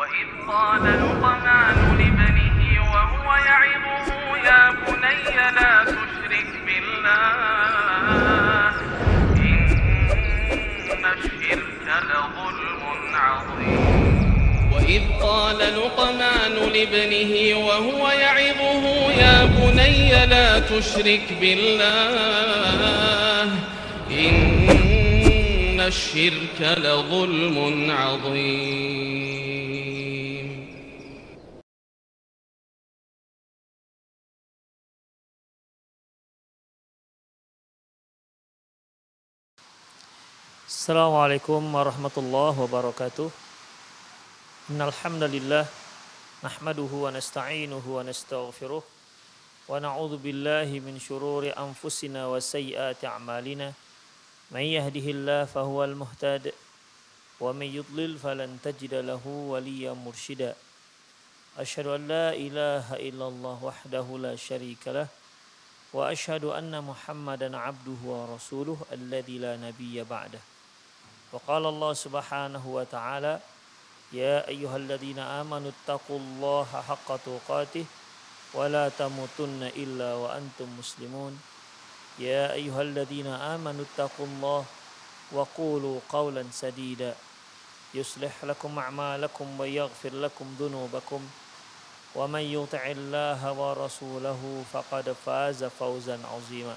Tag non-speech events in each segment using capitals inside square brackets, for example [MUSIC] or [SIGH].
وإذ قال لقمان لابنه وهو يعظه يا بني لا تشرك بالله إن الشرك لظلم عظيم. وإذ قال لقمان لابنه وهو يعظه يا بني لا تشرك بالله إن الشرك لظلم عظيم. Assalamualaikum warahmatullah wabarakatuh. Innalhamdalillah nahmaduhu wa nasta'inuhu wa nastaghfiruh wa na'udzu billahi min shururi anfusina wa sayyiati a'malina. May yahdihillahu fahuwal muhtad wa may yudlil falan tajida lahu waliyyan mursyida. Asyhadu an la ilaha illallah wahdahu la syarikalah wa asyhadu anna Muhammadan abduhu wa rasuluh alladzi la nabiyya ba'dah. وقال الله سبحانه وتعالى يا أيها الذين آمنوا اتقوا الله حق تقاته ولا تموتن إلا وأنتم مسلمون. يا أيها الذين آمنوا اتقوا الله وقولوا قولا سديدا. يصلح لكم أعمالكم ويغفر لكم ذنوبكم. ومن يطع الله ورسوله فقد فاز فوزا عظيما.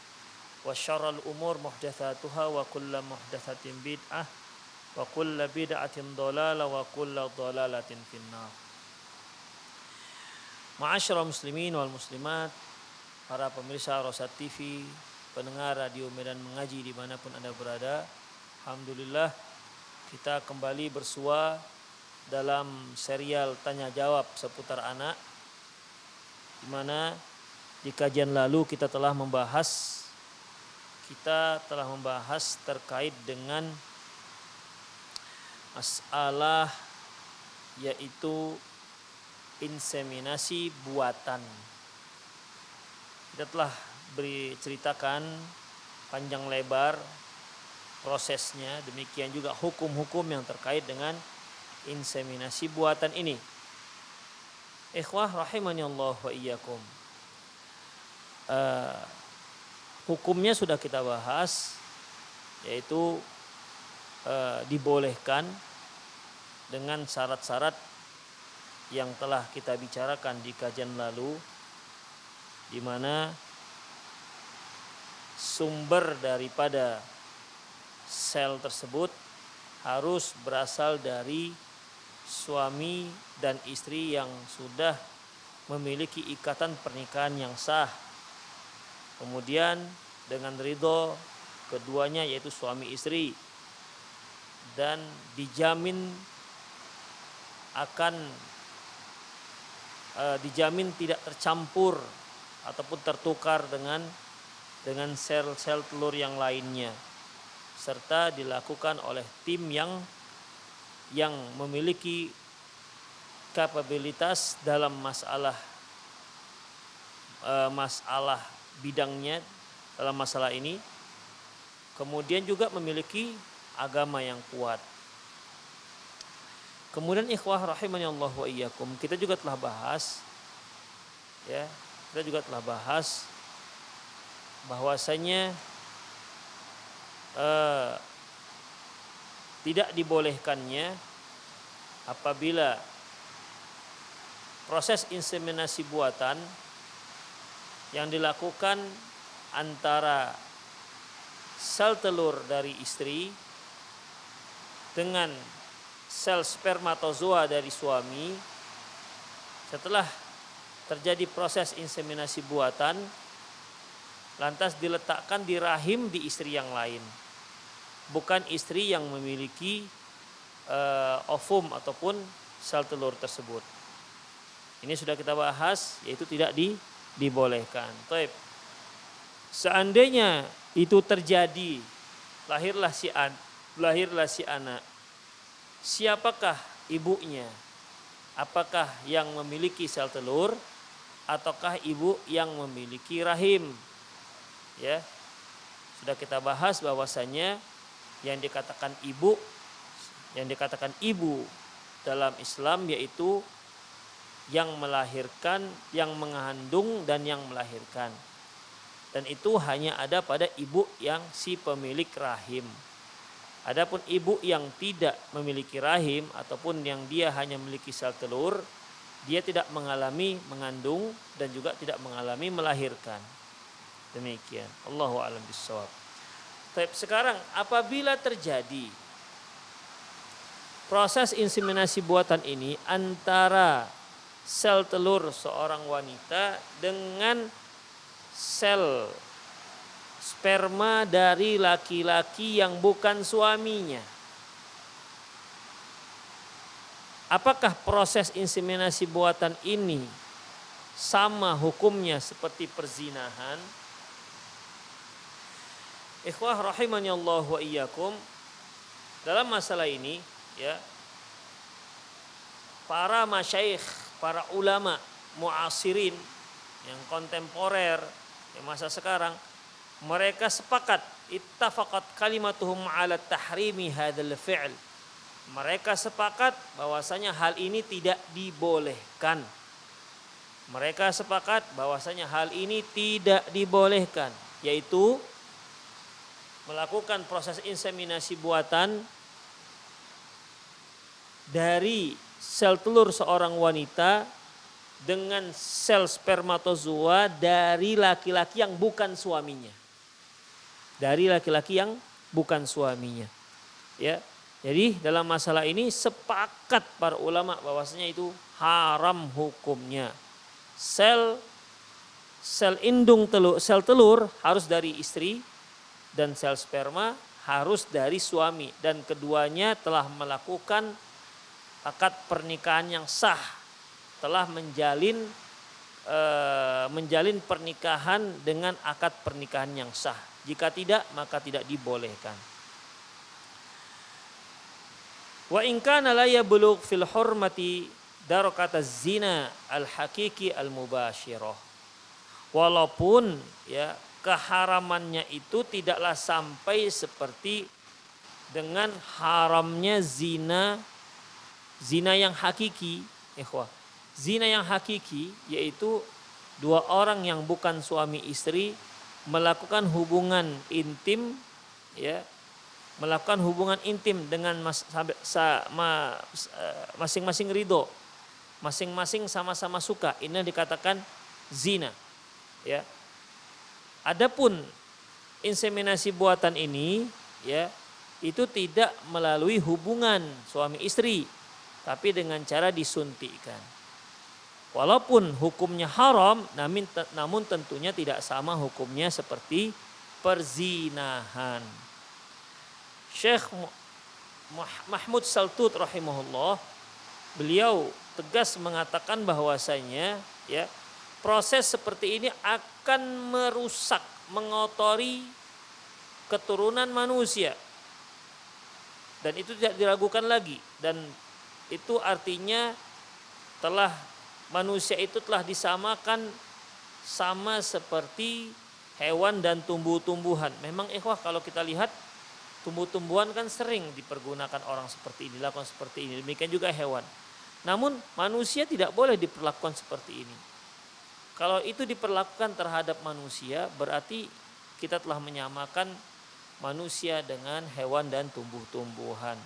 wa syarrul umur muhdatsatuha wa kullu muhdatsatin bid'ah wa kullu bid'atin dhalalah wa kullu dhalalatin finnar. Ma'asyiral muslimin wal muslimat, para pemirsa Rosat TV, pendengar radio Medan Mengaji di mana pun Anda berada, Alhamdulillah kita kembali bersua dalam serial tanya jawab seputar anak di mana di kajian lalu kita telah membahas kita telah membahas terkait dengan masalah yaitu inseminasi buatan. Kita telah beri ceritakan panjang lebar prosesnya, demikian juga hukum-hukum yang terkait dengan inseminasi buatan ini. Ikhwah rahimani Allah wa iyyakum. Uh, hukumnya sudah kita bahas yaitu uh, dibolehkan dengan syarat-syarat yang telah kita bicarakan di kajian lalu di mana sumber daripada sel tersebut harus berasal dari suami dan istri yang sudah memiliki ikatan pernikahan yang sah. Kemudian dengan ridho keduanya yaitu suami istri. Dan dijamin akan e, dijamin tidak tercampur ataupun tertukar dengan dengan sel-sel telur yang lainnya. Serta dilakukan oleh tim yang yang memiliki kapabilitas dalam masalah e, masalah bidangnya dalam masalah ini kemudian juga memiliki agama yang kuat. Kemudian ikhwah rahimani Allah wa iyyakum kita juga telah bahas ya kita juga telah bahas bahwasanya eh, tidak dibolehkannya apabila proses inseminasi buatan yang dilakukan antara sel telur dari istri dengan sel spermatozoa dari suami setelah terjadi proses inseminasi buatan lantas diletakkan di rahim di istri yang lain bukan istri yang memiliki uh, ovum ataupun sel telur tersebut. Ini sudah kita bahas yaitu tidak di, dibolehkan. Taib. Seandainya itu terjadi, lahirlah si an, lahirlah si anak. Siapakah ibunya? Apakah yang memiliki sel telur ataukah ibu yang memiliki rahim? Ya. Sudah kita bahas bahwasanya yang dikatakan ibu yang dikatakan ibu dalam Islam yaitu yang melahirkan, yang mengandung dan yang melahirkan. Dan itu hanya ada pada ibu yang si pemilik rahim. Adapun ibu yang tidak memiliki rahim ataupun yang dia hanya memiliki sel telur, dia tidak mengalami mengandung dan juga tidak mengalami melahirkan. Demikian. Allahu a'lam bishawab. Sekarang apabila terjadi proses inseminasi buatan ini antara sel telur seorang wanita dengan sel sperma dari laki-laki yang bukan suaminya. Apakah proses inseminasi buatan ini sama hukumnya seperti perzinahan? Ikhwah rahimani Allah wa iyyakum. Dalam masalah ini ya para masyaikh, para ulama muasirin yang kontemporer yang masa sekarang mereka sepakat ittafaqat kalimatuhum ala tahrimi hadzal fi'l. Mereka sepakat bahwasanya hal ini tidak dibolehkan. Mereka sepakat bahwasanya hal ini tidak dibolehkan, yaitu melakukan proses inseminasi buatan dari sel telur seorang wanita dengan sel spermatozoa dari laki-laki yang bukan suaminya. Dari laki-laki yang bukan suaminya. Ya. Jadi dalam masalah ini sepakat para ulama bahwasanya itu haram hukumnya. Sel sel indung telur, sel telur harus dari istri dan sel sperma harus dari suami dan keduanya telah melakukan akad pernikahan yang sah telah menjalin e, menjalin pernikahan dengan akad pernikahan yang sah. Jika tidak maka tidak dibolehkan. Wa in kana la yablugh fil hurmati darakata zina al hakiki al mubashirah walaupun ya keharamannya itu tidaklah sampai seperti dengan haramnya zina zina yang hakiki ikhwah. Zina yang hakiki yaitu dua orang yang bukan suami istri melakukan hubungan intim ya melakukan hubungan intim dengan masing-masing ridho. Masing-masing sama-sama suka. Ini dikatakan zina ya. Adapun inseminasi buatan ini ya itu tidak melalui hubungan suami istri tapi dengan cara disuntikkan. Walaupun hukumnya haram namun namun tentunya tidak sama hukumnya seperti perzinahan. Syekh Mahmud Saltut rahimahullah beliau tegas mengatakan bahwasanya ya proses seperti ini akan merusak, mengotori keturunan manusia. Dan itu tidak diragukan lagi dan itu artinya telah manusia itu telah disamakan sama seperti hewan dan tumbuh-tumbuhan. Memang ikhwah kalau kita lihat tumbuh-tumbuhan kan sering dipergunakan orang seperti ini, dilakukan seperti ini. Demikian juga hewan. Namun manusia tidak boleh diperlakukan seperti ini. Kalau itu diperlakukan terhadap manusia, berarti kita telah menyamakan manusia dengan hewan dan tumbuh-tumbuhan.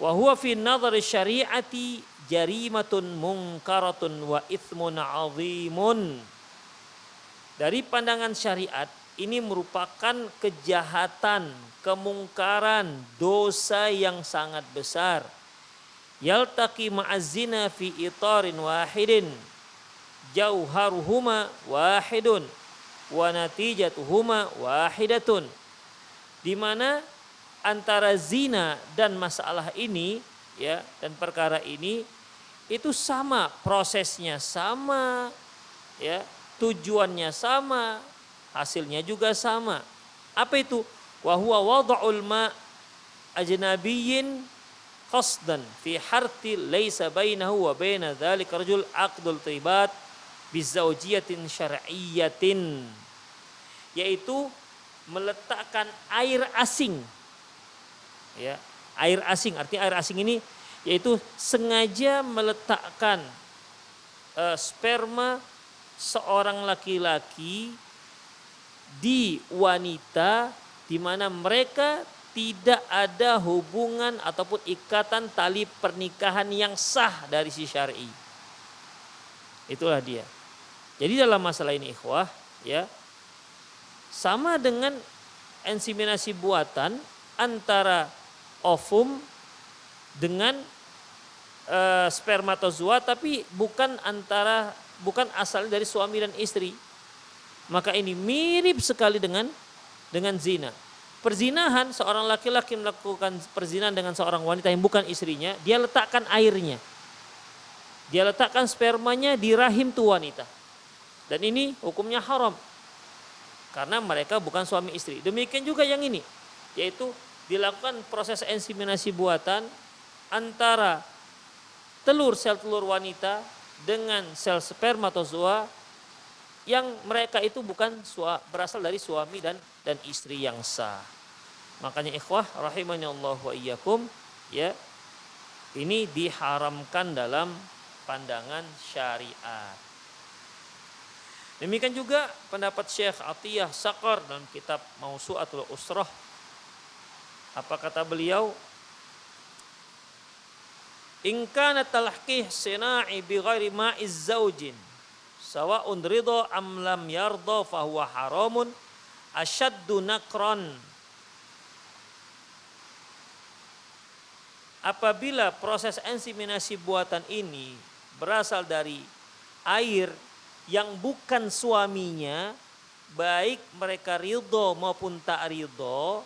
Wa huwa fi nadhari syari'ati jarimatun munkaratun wa ithmun azimun. Dari pandangan syariat, ini merupakan kejahatan, kemungkaran, dosa yang sangat besar. Yaltaqi ma'azina fi itarin wahidin jauharuhuma wahidun wa natijatuhuma wahidatun di mana antara zina dan masalah ini ya dan perkara ini itu sama prosesnya sama ya tujuannya sama hasilnya juga sama. Apa itu? Wa huwa wada'ul ma ajnabiyyin qasdan fi harti laysa bainahu wa baina dzalika rajul aqdul tibat bizaujiyatin syar'iyyatin. Yaitu meletakkan air asing ya air asing artinya air asing ini yaitu sengaja meletakkan uh, sperma seorang laki-laki di wanita di mana mereka tidak ada hubungan ataupun ikatan tali pernikahan yang sah dari si syar'i. Itulah dia. Jadi dalam masalah ini ikhwah ya sama dengan inseminasi buatan antara ovum dengan e, spermatozoa tapi bukan antara bukan asal dari suami dan istri. Maka ini mirip sekali dengan dengan zina perzinahan seorang laki-laki melakukan perzinahan dengan seorang wanita yang bukan istrinya, dia letakkan airnya. Dia letakkan spermanya di rahim tu wanita. Dan ini hukumnya haram. Karena mereka bukan suami istri. Demikian juga yang ini, yaitu dilakukan proses inseminasi buatan antara telur sel telur wanita dengan sel spermatozoa yang mereka itu bukan berasal dari suami dan dan istri yang sah. Makanya ikhwah rahimahnya Allah wa iyyakum ya ini diharamkan dalam pandangan syariat. Demikian juga pendapat Syekh Atiyah Sakar dalam kitab Mausu'atul Usrah. Apa kata beliau? In kana talahqih sina'i bi ghairi ma'iz zaujin sawa'un ridha am lam yarda fa huwa haramun asyaddu nakron apabila proses inseminasi buatan ini berasal dari air yang bukan suaminya baik mereka ridho maupun tak ridho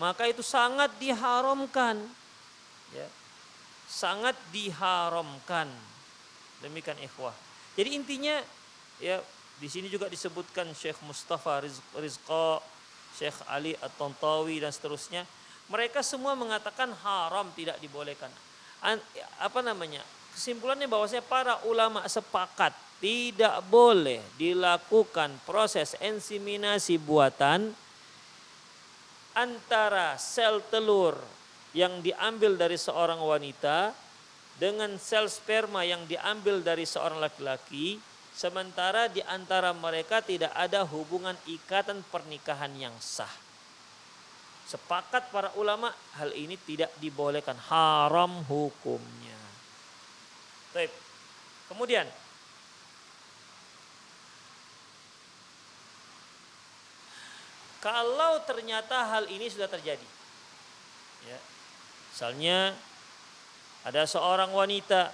maka itu sangat diharamkan ya sangat diharamkan demikian ikhwah jadi intinya ya di sini juga disebutkan Syekh Mustafa Rizqa, Syekh Ali At-Tontawi dan seterusnya. Mereka semua mengatakan haram tidak dibolehkan. An, apa namanya? Kesimpulannya bahwasanya para ulama sepakat tidak boleh dilakukan proses inseminasi buatan antara sel telur yang diambil dari seorang wanita dengan sel sperma yang diambil dari seorang laki-laki Sementara di antara mereka tidak ada hubungan ikatan pernikahan yang sah. Sepakat para ulama hal ini tidak dibolehkan, haram hukumnya. Baik. Kemudian kalau ternyata hal ini sudah terjadi. Ya. Misalnya ada seorang wanita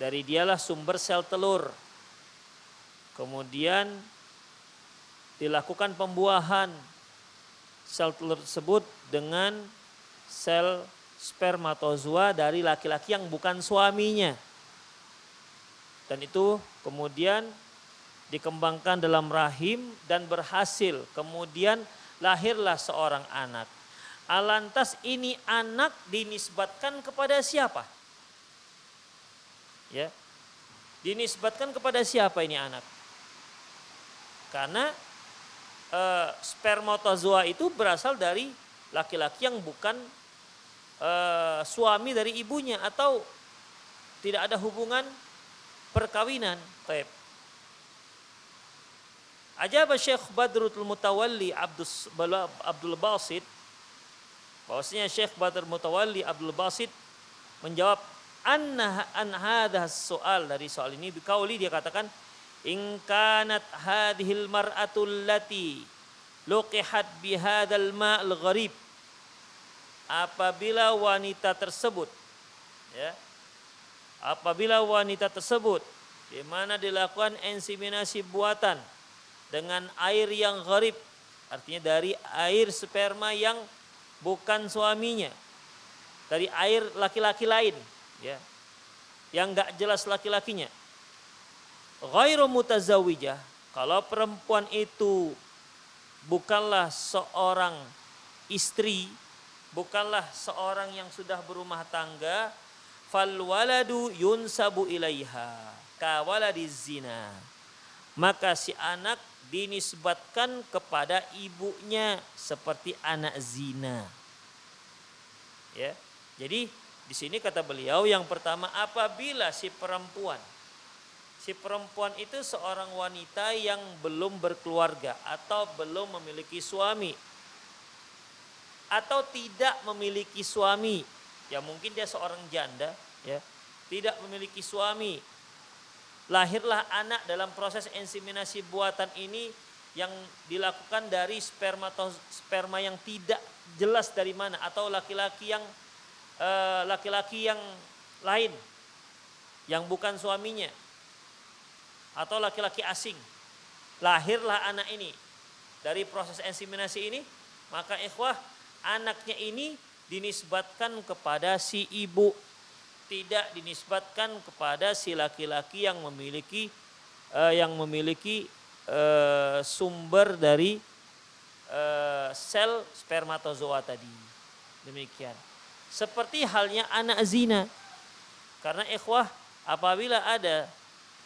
dari dialah sumber sel telur. Kemudian dilakukan pembuahan sel telur tersebut dengan sel spermatozoa dari laki-laki yang bukan suaminya. Dan itu kemudian dikembangkan dalam rahim dan berhasil. Kemudian lahirlah seorang anak. Alantas ini anak dinisbatkan kepada siapa? ya dinisbatkan kepada siapa ini anak karena e, spermatozoa itu berasal dari laki-laki yang bukan e, suami dari ibunya atau tidak ada hubungan perkawinan. Ajab Syekh Badrul Mutawalli Abdul, Abdul Basit. Bahwasanya Syekh Badr Mutawalli Abdul Basit menjawab anna an hadha soal. Dari soal ini bikauli dia katakan in kanat hadhil mar'atul lati luqihat bihadzal ma'al gharib. Apabila wanita tersebut ya apabila wanita tersebut di mana dilakukan inseminasi buatan dengan air yang gharib artinya dari air sperma yang bukan suaminya dari air laki-laki lain ya yang nggak jelas laki-lakinya. Ghairu mutazawijah, kalau perempuan itu bukanlah seorang istri, bukanlah seorang yang sudah berumah tangga, fal waladu yunsabu ilaiha kawaladi zina. Maka si anak dinisbatkan kepada ibunya seperti anak zina. Ya. Jadi di sini kata beliau yang pertama apabila si perempuan si perempuan itu seorang wanita yang belum berkeluarga atau belum memiliki suami atau tidak memiliki suami ya mungkin dia seorang janda ya tidak memiliki suami lahirlah anak dalam proses inseminasi buatan ini yang dilakukan dari sperma atau sperma yang tidak jelas dari mana atau laki-laki yang eh, laki-laki yang lain yang bukan suaminya atau laki-laki asing. Lahirlah anak ini. Dari proses inseminasi ini, maka ikhwah anaknya ini dinisbatkan kepada si ibu, tidak dinisbatkan kepada si laki-laki yang memiliki uh, yang memiliki uh, sumber dari uh, sel spermatozoa tadi. Demikian. Seperti halnya anak zina. Karena ikhwah apabila ada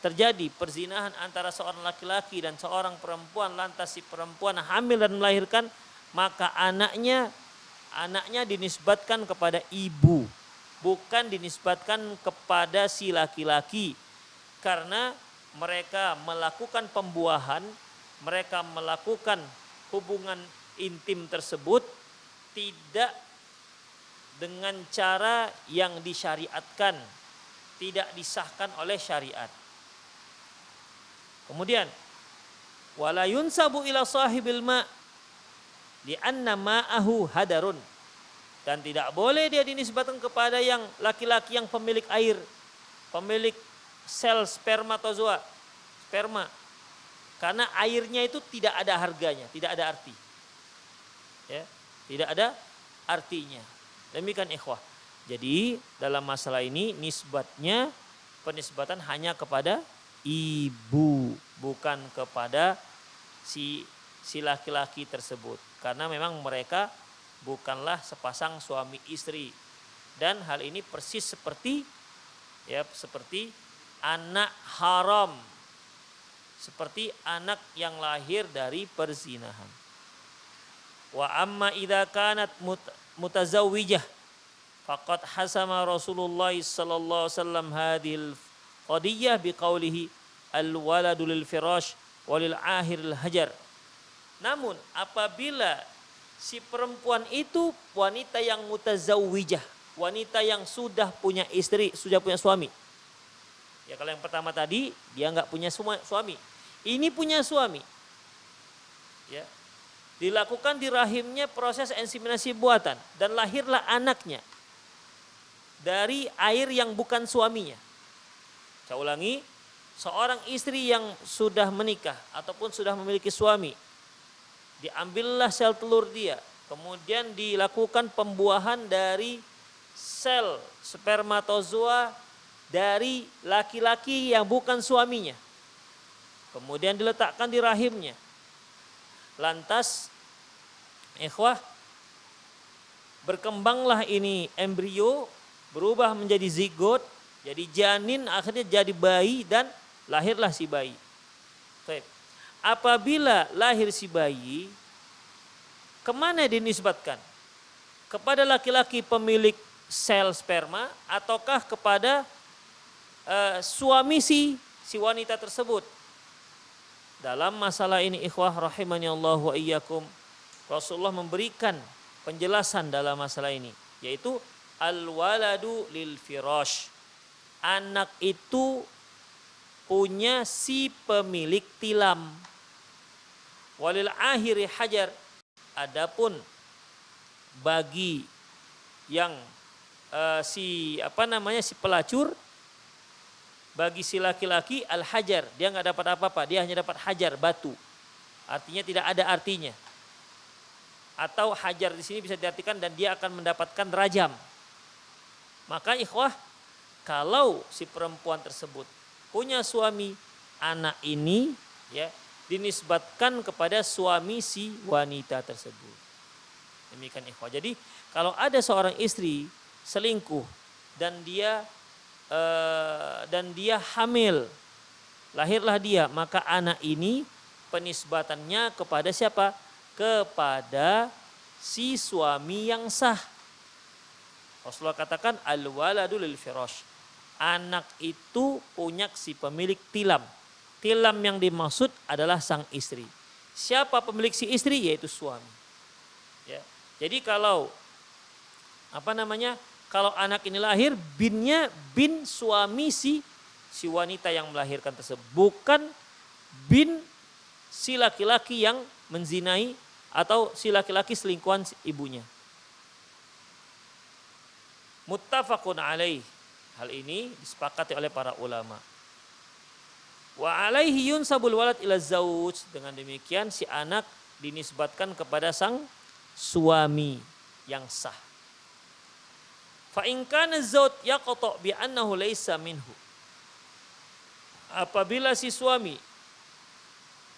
terjadi perzinahan antara seorang laki-laki dan seorang perempuan lantas si perempuan hamil dan melahirkan maka anaknya anaknya dinisbatkan kepada ibu bukan dinisbatkan kepada si laki-laki. Karena mereka melakukan pembuahan mereka melakukan hubungan intim tersebut tidak dengan cara yang disyariatkan tidak disahkan oleh syariat. Kemudian wala yunsabu ila sahibil ma di anna ma'ahu hadarun dan tidak boleh dia dinisbatkan kepada yang laki-laki yang pemilik air, pemilik sel spermatozoa, sperma. Karena airnya itu tidak ada harganya, tidak ada arti. Ya, tidak ada artinya. Demikian ikhwah. Jadi dalam masalah ini nisbatnya penisbatan hanya kepada ibu bukan kepada si si laki-laki tersebut karena memang mereka bukanlah sepasang suami istri. Dan hal ini persis seperti ya seperti anak haram. Seperti anak yang lahir dari perzinahan. Wa amma idza kanat mutazawwijah faqad hasama Rasulullah sallallahu alaihi wasallam hadhil qadiyah biqaulihi al waladu lil firash walil ahir al hajar. Namun apabila si perempuan itu wanita yang mutazawwijah, wanita yang sudah punya istri, sudah punya suami. Ya kalau yang pertama tadi dia nggak punya suami, ini punya suami. Ya, dilakukan di rahimnya proses inseminasi buatan dan lahirlah anaknya dari air yang bukan suaminya. Saya ulangi, seorang istri yang sudah menikah ataupun sudah memiliki suami, diambillah sel telur dia, kemudian dilakukan pembuahan dari sel spermatozoa dari laki-laki yang bukan suaminya. Kemudian diletakkan di rahimnya. Lantas, ikhwah, berkembanglah ini embrio, berubah menjadi zigot, jadi janin akhirnya jadi bayi dan lahirlah si bayi. Baik. Apabila lahir si bayi, ke mana dinisbatkan? Kepada laki-laki pemilik sel sperma ataukah kepada uh, suami si si wanita tersebut? Dalam masalah ini ikhwah rahimani Allah wa iyyakum Rasulullah memberikan penjelasan dalam masalah ini yaitu al waladu lil firash anak itu punya si pemilik tilam. Walil akhiri hajar. Adapun bagi yang uh, si apa namanya si pelacur bagi si laki-laki al hajar dia nggak dapat apa-apa. Dia hanya dapat hajar batu. Artinya tidak ada artinya. Atau hajar di sini bisa diartikan dan dia akan mendapatkan rajam. Maka ikhwah kalau si perempuan tersebut punya suami, anak ini ya dinisbatkan kepada suami si wanita tersebut. Demikian ikhwah. Jadi kalau ada seorang istri selingkuh dan dia uh, dan dia hamil, lahirlah dia, maka anak ini penisbatannya kepada siapa? Kepada si suami yang sah. Rasulullah katakan al-waladu lil firash. Anak itu punya si pemilik tilam. Tilam yang dimaksud adalah sang istri. Siapa pemilik si istri? Yaitu suami. Ya. Jadi kalau apa namanya? Kalau anak ini lahir binnya bin suami si si wanita yang melahirkan tersebut, bukan bin si laki-laki yang menzinai atau si laki-laki selingkuhan ibunya. Muttafaqun alaih. Hal ini disepakati oleh para ulama. Wa alaihi yunsabul walad ila zauj. Dengan demikian si anak dinisbatkan kepada sang suami yang sah. Fa in kana zauj yaqta bi annahu laysa minhu. Apabila si suami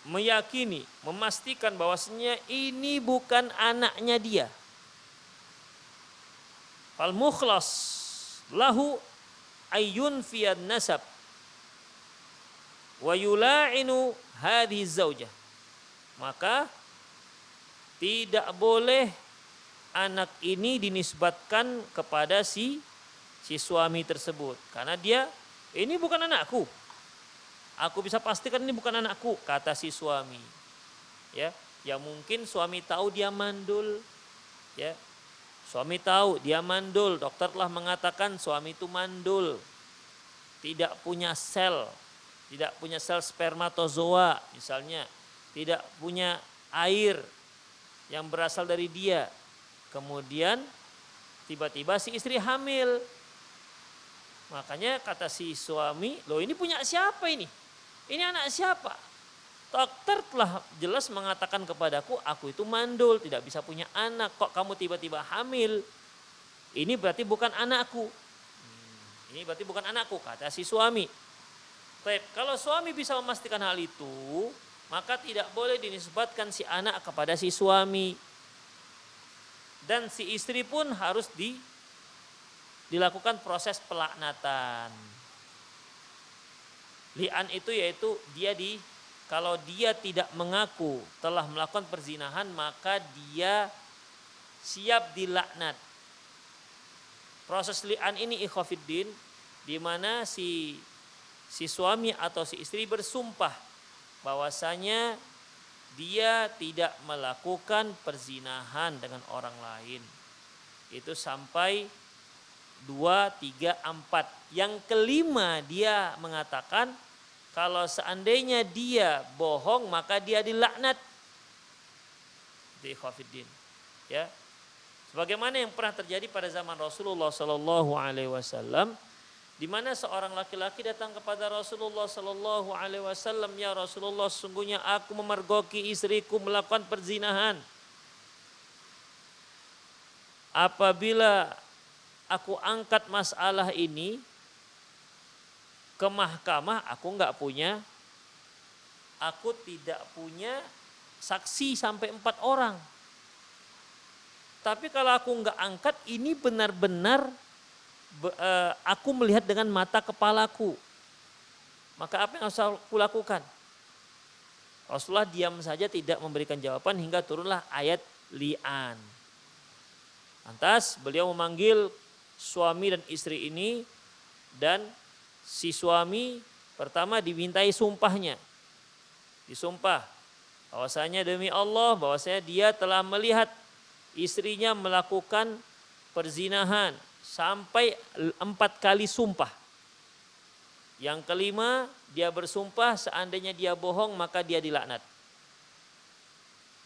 meyakini, memastikan bahwasanya ini bukan anaknya dia. Fal mukhlas lahu ayun fiyad nasab wa yula'inu hadhi zaujah. Maka tidak boleh anak ini dinisbatkan kepada si si suami tersebut karena dia ini bukan anakku. Aku bisa pastikan ini bukan anakku kata si suami. Ya, ya mungkin suami tahu dia mandul. Ya. Suami tahu dia mandul, dokter telah mengatakan suami itu mandul. Tidak punya sel, tidak punya sel spermatozoa misalnya, tidak punya air yang berasal dari dia Kemudian tiba-tiba si istri hamil. Makanya kata si suami, loh ini punya siapa ini? Ini anak siapa? Dokter telah jelas mengatakan kepadaku, aku itu mandul, tidak bisa punya anak. Kok kamu tiba-tiba hamil? Ini berarti bukan anakku. Hmm, ini berarti bukan anakku, kata si suami. Baik, kalau suami bisa memastikan hal itu, maka tidak boleh dinisbatkan si anak kepada si suami dan si istri pun harus di dilakukan proses pelaknatan. Li'an itu yaitu dia di kalau dia tidak mengaku telah melakukan perzinahan maka dia siap dilaknat. Proses li'an ini ikhafiddin di mana si si suami atau si istri bersumpah bahwasanya dia tidak melakukan perzinahan dengan orang lain. Itu sampai dua, tiga, empat. Yang kelima dia mengatakan kalau seandainya dia bohong maka dia dilaknat. Di Khafiddin. Ya. Sebagaimana yang pernah terjadi pada zaman Rasulullah Sallallahu Alaihi Wasallam, di mana seorang laki-laki datang kepada Rasulullah Sallallahu Alaihi Wasallam, ya Rasulullah, sungguhnya aku memergoki istriku melakukan perzinahan. Apabila aku angkat masalah ini ke mahkamah, aku nggak punya, aku tidak punya saksi sampai empat orang. Tapi kalau aku nggak angkat, ini benar-benar aku melihat dengan mata kepalaku. Maka apa yang harus aku lakukan? Rasulullah diam saja tidak memberikan jawaban hingga turunlah ayat li'an. Lantas beliau memanggil suami dan istri ini dan si suami pertama dimintai sumpahnya. Disumpah bahwasanya demi Allah bahwasanya dia telah melihat istrinya melakukan perzinahan sampai empat kali sumpah. Yang kelima, dia bersumpah seandainya dia bohong maka dia dilaknat.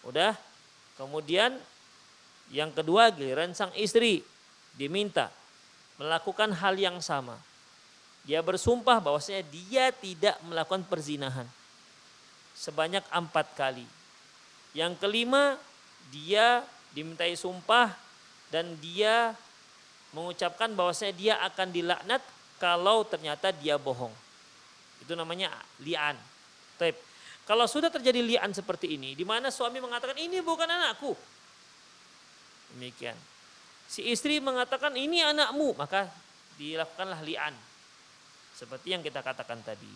Udah? Kemudian yang kedua giliran sang istri diminta melakukan hal yang sama. Dia bersumpah bahwasanya dia tidak melakukan perzinahan sebanyak empat kali. Yang kelima, dia dimintai sumpah dan dia mengucapkan bahwasanya dia akan dilaknat kalau ternyata dia bohong. Itu namanya li'an. Taib. Kalau sudah terjadi li'an seperti ini, di mana suami mengatakan ini bukan anakku. Demikian. Si istri mengatakan ini anakmu, maka dilakukanlah li'an. Seperti yang kita katakan tadi.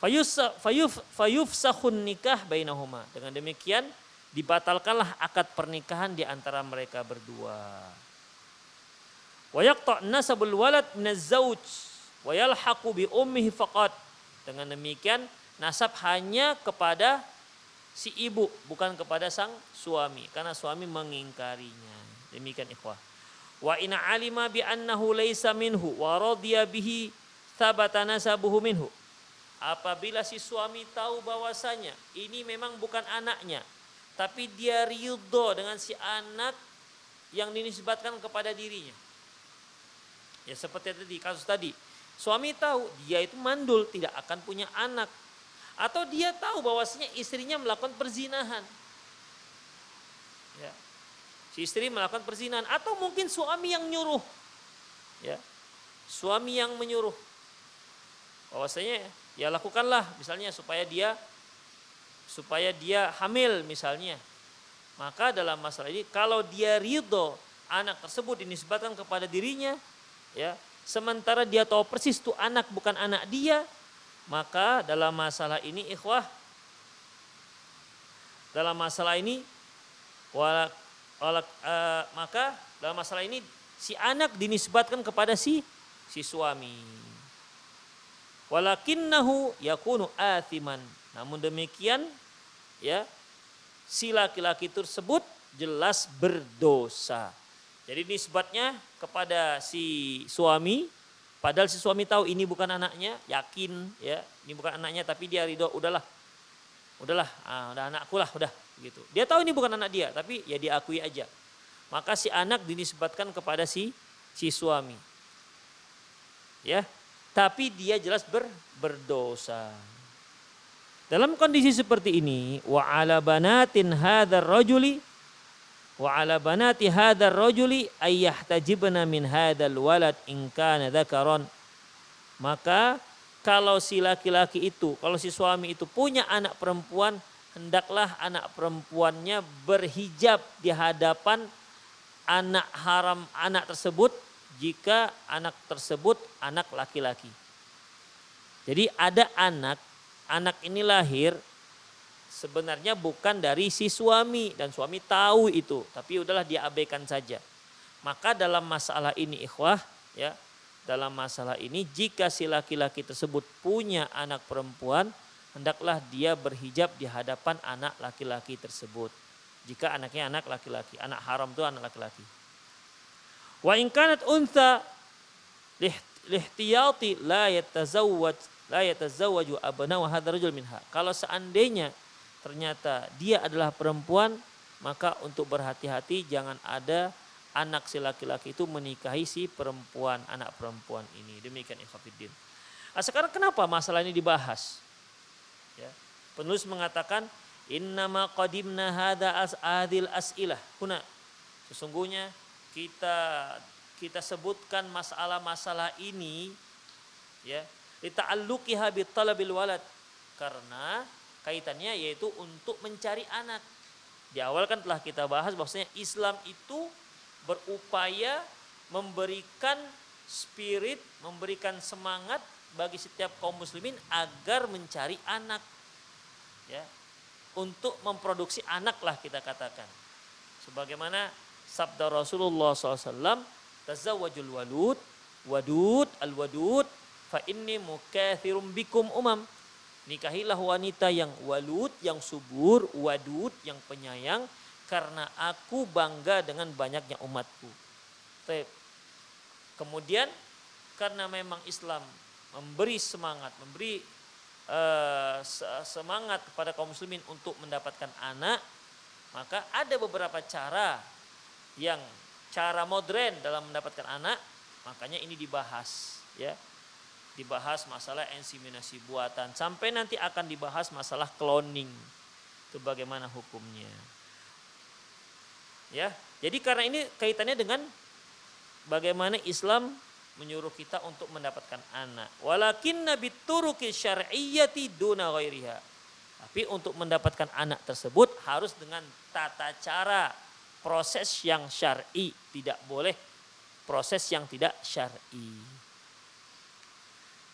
Fayuf fayuf sahun nikah bainahuma. Dengan demikian dibatalkanlah akad pernikahan di antara mereka berdua. Wa yaqta' nasabul walad minaz zauj wa yalhaqu bi ummihi faqat. Dengan demikian nasab hanya kepada si ibu bukan kepada sang suami karena suami mengingkarinya. Demikian ikhwah. Wa ina alima bi annahu laisa minhu wa radiya bihi thabata nasabuhu minhu. Apabila si suami tahu bahwasanya ini memang bukan anaknya, tapi dia ridho dengan si anak yang dinisbatkan kepada dirinya. Ya seperti tadi kasus tadi, suami tahu dia itu mandul tidak akan punya anak atau dia tahu bahwasanya istrinya melakukan perzinahan. Ya. Si istri melakukan perzinahan atau mungkin suami yang nyuruh. Ya. Suami yang menyuruh. Bahwasanya ya lakukanlah misalnya supaya dia supaya dia hamil misalnya. Maka dalam masalah ini kalau dia ridho anak tersebut dinisbatkan kepada dirinya ya sementara dia tahu persis itu anak bukan anak dia maka dalam masalah ini ikhwah dalam masalah ini wala, wala, uh, maka dalam masalah ini si anak dinisbatkan kepada si si suami. Walakinnahu yakunu athiman. Namun demikian ya si laki-laki tersebut jelas berdosa. Jadi nisbatnya kepada si suami padahal si suami tahu ini bukan anaknya, yakin ya, ini bukan anaknya tapi dia ridho udahlah. Udahlah, ah, udah anakku lah, udah gitu. Dia tahu ini bukan anak dia, tapi ya diakui aja. Maka si anak dinisbatkan kepada si si suami. Ya, tapi dia jelas ber, berdosa. Dalam kondisi seperti ini, wa ala banatin hadzal rajuli wa ala banati hadzal rajuli ayyahtajibna min hadzal walad in kana dzakaron. Maka kalau si laki-laki itu, kalau si suami itu punya anak perempuan, hendaklah anak perempuannya berhijab di hadapan anak haram anak tersebut jika anak tersebut anak laki-laki. Jadi ada anak, anak ini lahir sebenarnya bukan dari si suami dan suami tahu itu, tapi udahlah diabaikan saja. Maka dalam masalah ini ikhwah ya, dalam masalah ini jika si laki-laki tersebut punya anak perempuan, hendaklah dia berhijab di hadapan anak laki-laki tersebut. Jika anaknya anak laki-laki, anak haram itu anak laki-laki. Wa in kanat untha lihtiyati la yatazawwaj la yatazawwaju abna wa hadzal rajul minha. Kalau seandainya ternyata dia adalah perempuan, maka untuk berhati-hati jangan ada anak si laki-laki itu menikahi si perempuan, anak perempuan ini. Demikian ikhwatiddin. Nah, sekarang kenapa masalah ini dibahas? Ya. Penulis mengatakan innama qadimna hada as as'ilah. Huna. Sesungguhnya kita kita sebutkan masalah-masalah ini ya lita'alluqiha bitalabil walad karena kaitannya yaitu untuk mencari anak. Di awal kan telah kita bahas bahwasanya Islam itu berupaya memberikan spirit, memberikan semangat bagi setiap kaum muslimin agar mencari anak. Ya untuk memproduksi anak lah kita katakan. Sebagaimana sabda Rasulullah SAW tazawwajul walud wadud al wadud fa inni mukathirum bikum umam nikahilah wanita yang walud yang subur wadud yang penyayang karena aku bangga dengan banyaknya umatku. Kemudian karena memang Islam memberi semangat, memberi uh, semangat kepada kaum muslimin untuk mendapatkan anak, maka ada beberapa cara yang cara modern dalam mendapatkan anak, makanya ini dibahas ya. Dibahas masalah inseminasi buatan sampai nanti akan dibahas masalah cloning. Itu bagaimana hukumnya. Ya. Jadi karena ini kaitannya dengan bagaimana Islam menyuruh kita untuk mendapatkan anak. Walakin nabi turuki syar'iyyati duna ghairiha. Tapi untuk mendapatkan anak tersebut harus dengan tata cara proses yang syar'i, tidak boleh proses yang tidak syar'i.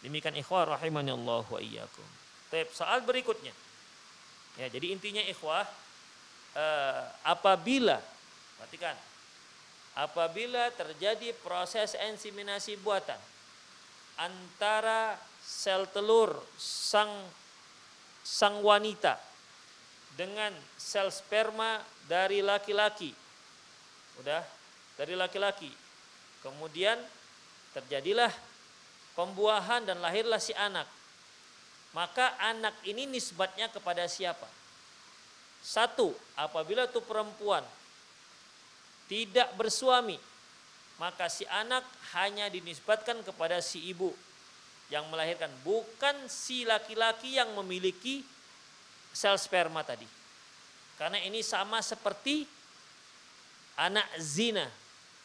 Demikian ikhwah rahimani Allah wa iyyakum. Baik, soal berikutnya. Ya, jadi intinya ikhwah eh, apabila perhatikan apabila terjadi proses inseminasi buatan antara sel telur sang sang wanita dengan sel sperma dari laki-laki. Udah, dari laki-laki. Kemudian terjadilah pembuahan dan lahirlah si anak. Maka anak ini nisbatnya kepada siapa? Satu, apabila itu perempuan tidak bersuami, maka si anak hanya dinisbatkan kepada si ibu yang melahirkan, bukan si laki-laki yang memiliki sel sperma tadi. Karena ini sama seperti anak zina.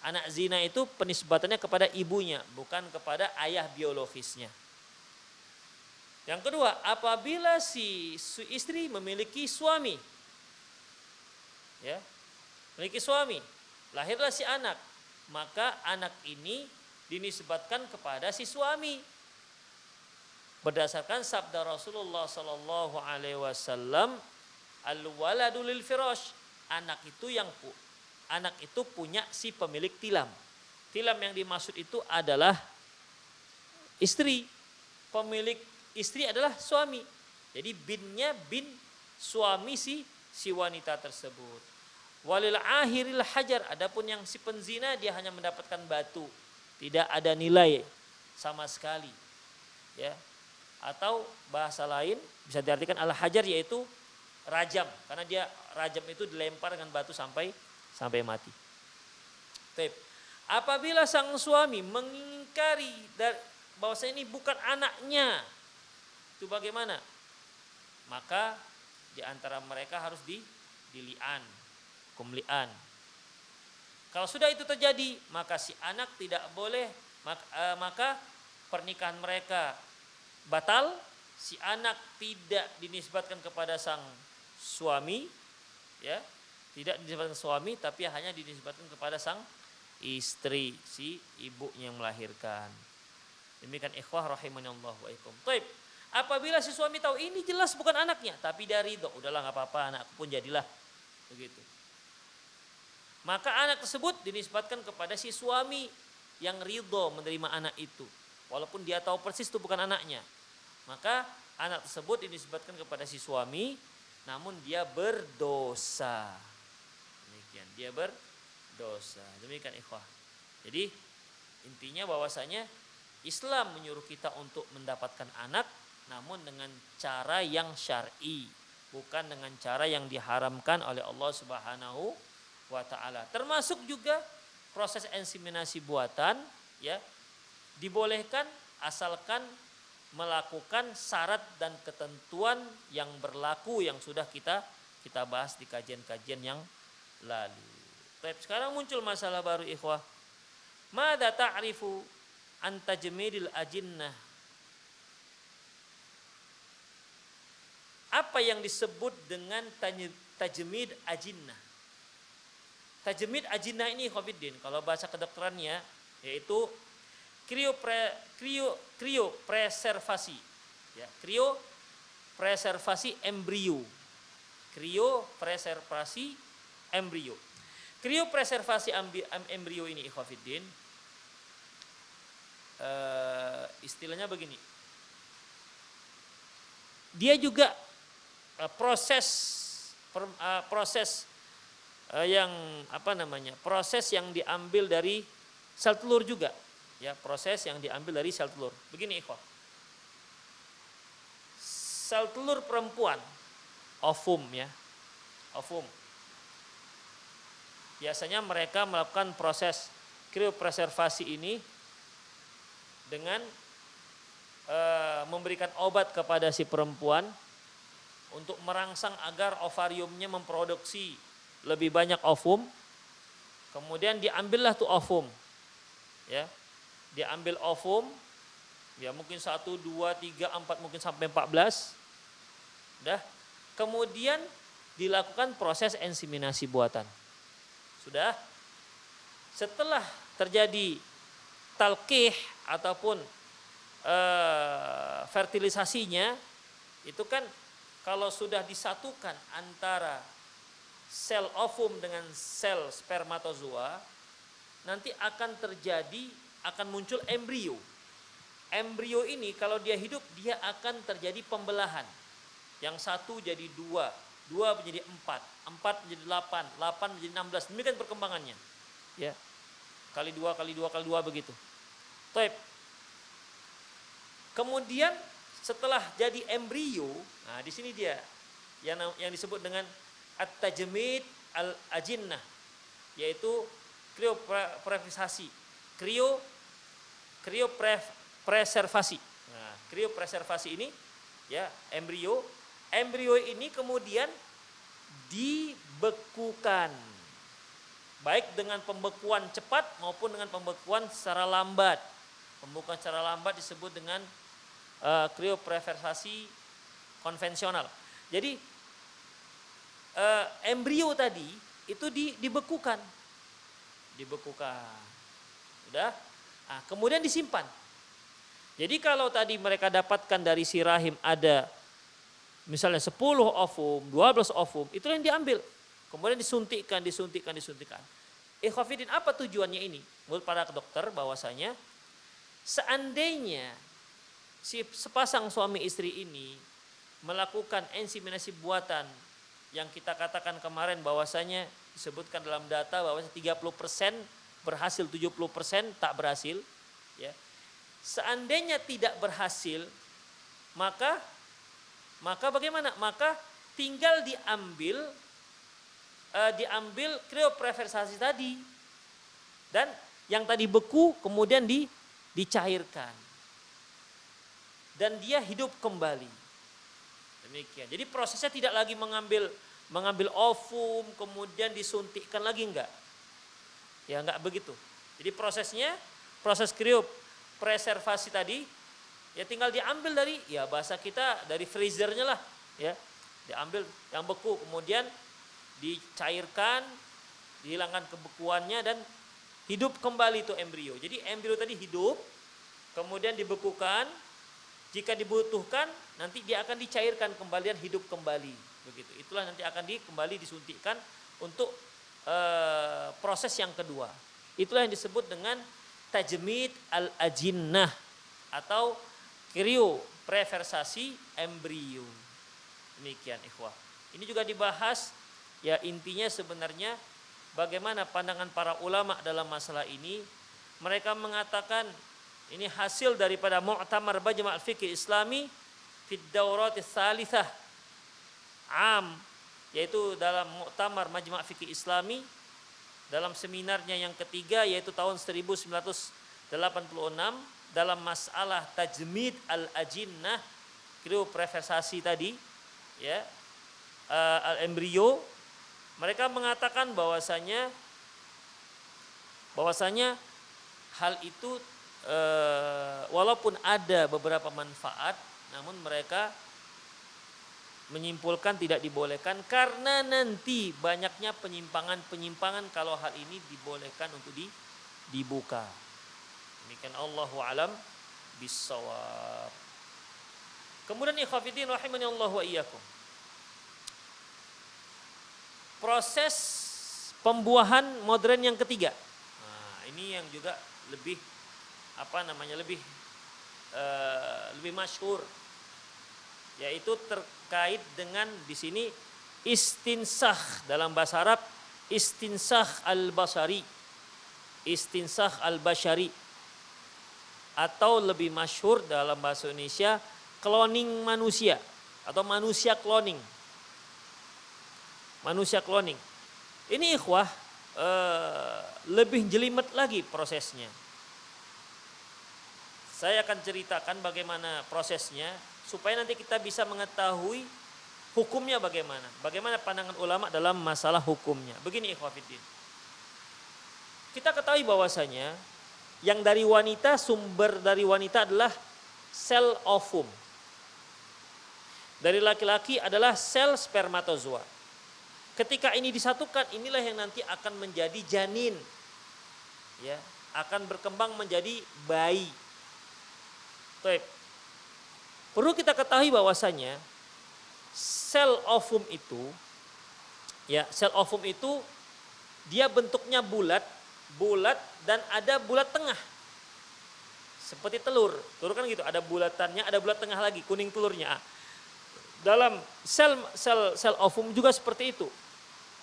Anak zina itu penisbatannya kepada ibunya, bukan kepada ayah biologisnya. Yang kedua, apabila si istri memiliki suami, ya, memiliki suami, lahirlah si anak, maka anak ini dinisbatkan kepada si suami. Berdasarkan sabda Rasulullah Sallallahu Alaihi Wasallam, al waladul firash, anak itu yang anak itu punya si pemilik tilam. Tilam yang dimaksud itu adalah istri. Pemilik istri adalah suami. Jadi binnya bin suami si si wanita tersebut. Walil akhiril hajar. Adapun yang si penzina dia hanya mendapatkan batu. Tidak ada nilai sama sekali. Ya. Atau bahasa lain bisa diartikan al hajar yaitu rajam karena dia rajam itu dilempar dengan batu sampai sampai mati. Tep. Apabila sang suami mengingkari bahwa ini bukan anaknya, itu bagaimana? Maka di antara mereka harus di dilian kumlian. Kalau sudah itu terjadi, maka si anak tidak boleh maka, uh, maka pernikahan mereka batal, si anak tidak dinisbatkan kepada sang suami, ya, tidak dinisbatkan suami, tapi hanya dinisbatkan kepada sang istri, si ibu yang melahirkan. Demikian ikhwah rahimahullah wa ikum. Taib. Apabila si suami tahu ini jelas bukan anaknya, tapi dari itu udahlah nggak apa-apa, anakku pun jadilah begitu. Maka anak tersebut dinisbatkan kepada si suami yang ridho menerima anak itu. Walaupun dia tahu persis itu bukan anaknya. Maka anak tersebut dinisbatkan kepada si suami namun dia berdosa. Dia berdosa. Demikian ikhwah. Jadi intinya bahwasanya Islam menyuruh kita untuk mendapatkan anak namun dengan cara yang syar'i, bukan dengan cara yang diharamkan oleh Allah Subhanahu wa taala. Termasuk juga proses inseminasi buatan ya dibolehkan asalkan melakukan syarat dan ketentuan yang berlaku yang sudah kita kita bahas di kajian-kajian yang lalu. Baik, sekarang muncul masalah baru ikhwah. Mada ta'rifu an tajmidil ajinnah? Apa yang disebut dengan tajmid ajinnah? Tajmid ajinah ini Khofiddin, kalau bahasa kedokterannya yaitu krio pre, krio krio preservasi. Ya, krio preservasi embrio. Krio preservasi embrio. Krio preservasi embrio ini Khofiddin uh, istilahnya begini. Dia juga uh, proses uh, proses uh, yang apa namanya proses yang diambil dari sel telur juga. Ya proses yang diambil dari sel telur. Begini ikhwah. Sel telur perempuan ovum ya. Ovum biasanya mereka melakukan proses kriopreservasi ini dengan e, memberikan obat kepada si perempuan untuk merangsang agar ovariumnya memproduksi lebih banyak ovum kemudian diambillah tuh ovum ya dia ambil ovum, ya mungkin satu, dua, tiga, empat, mungkin sampai empat belas. Dah. Kemudian dilakukan proses ensiminasi buatan. Sudah. Setelah terjadi talkih ataupun uh, fertilisasinya, itu kan kalau sudah disatukan antara sel ovum dengan sel spermatozoa, nanti akan terjadi, akan muncul embrio. Embrio ini kalau dia hidup, dia akan terjadi pembelahan. Yang satu jadi dua, dua menjadi empat, empat menjadi delapan, delapan menjadi enam belas. Demikian perkembangannya. Ya, kali dua, kali dua, kali dua begitu. Taib. Kemudian setelah jadi embrio, nah di sini dia yang yang disebut dengan at-tajmid al-ajinnah yaitu kriopreservasi. Krio kriopreservasi. Nah, kriopreservasi ini ya embrio embrio ini kemudian dibekukan baik dengan pembekuan cepat maupun dengan pembekuan secara lambat. Pembekuan secara lambat disebut dengan uh, kriopreservasi konvensional. Jadi uh, embrio tadi itu di, dibekukan, dibekukan, udah. Nah, kemudian disimpan. Jadi kalau tadi mereka dapatkan dari si rahim ada misalnya 10 ovum, 12 ovum, itu yang diambil. Kemudian disuntikkan, disuntikkan, disuntikkan. Ikhwafidin apa tujuannya ini? Menurut para dokter bahwasanya seandainya si sepasang suami istri ini melakukan ensiminasi buatan yang kita katakan kemarin bahwasanya disebutkan dalam data bahwa 30% berhasil 70% tak berhasil ya. Seandainya tidak berhasil maka maka bagaimana? Maka tinggal diambil uh, diambil kriopreversasi tadi dan yang tadi beku kemudian di, dicairkan dan dia hidup kembali Demikian. Jadi prosesnya tidak lagi mengambil mengambil ovum kemudian disuntikkan lagi enggak. Ya enggak begitu. Jadi prosesnya proses kriop preservasi tadi ya tinggal diambil dari ya bahasa kita dari freezernya lah ya. Diambil yang beku kemudian dicairkan, dihilangkan kebekuannya dan hidup kembali itu embrio. Jadi embrio tadi hidup, kemudian dibekukan, jika dibutuhkan nanti dia akan dicairkan kembali dan hidup kembali. Begitu. Itulah nanti akan di, kembali disuntikkan untuk e, proses yang kedua. Itulah yang disebut dengan tajmid al-ajinnah atau krio preversasi embrio. Demikian ikhwah. Ini juga dibahas ya intinya sebenarnya bagaimana pandangan para ulama dalam masalah ini. Mereka mengatakan ini hasil daripada Mu'tamar Bajma' Fikih Islami fid Dauratis Salithah am yaitu dalam Mu'tamar Majma' Fikih Islami dalam seminarnya yang ketiga yaitu tahun 1986 dalam masalah tajmid al-ajinnah kriopreversasi tadi ya uh, al-embrio mereka mengatakan bahwasanya bahwasanya hal itu uh, walaupun ada beberapa manfaat, namun mereka menyimpulkan tidak dibolehkan karena nanti banyaknya penyimpangan-penyimpangan kalau hal ini dibolehkan untuk di, dibuka. Demikian Allahu alam bisawab. Kemudian ikhwafidin rahimani Allah wa iyyakum. Proses pembuahan modern yang ketiga. Nah, ini yang juga lebih apa namanya lebih uh, lebih masyhur yaitu terkait dengan di sini istinsah dalam bahasa Arab istinsah al-basari istinsah al-bashari atau lebih masyhur dalam bahasa Indonesia cloning manusia atau manusia cloning manusia cloning ini ikhwah uh, lebih jelimet lagi prosesnya saya akan ceritakan bagaimana prosesnya supaya nanti kita bisa mengetahui hukumnya bagaimana. Bagaimana pandangan ulama dalam masalah hukumnya. Begini ikhwafidin. Kita ketahui bahwasanya Yang dari wanita sumber dari wanita adalah sel ovum. Dari laki-laki adalah sel spermatozoa. Ketika ini disatukan, inilah yang nanti akan menjadi janin. Ya, akan berkembang menjadi bayi. Baik. Perlu kita ketahui bahwasanya sel ovum itu ya, sel ovum itu dia bentuknya bulat, bulat dan ada bulat tengah. Seperti telur. Telur kan gitu, ada bulatannya, ada bulat tengah lagi, kuning telurnya. Dalam sel sel sel ovum juga seperti itu.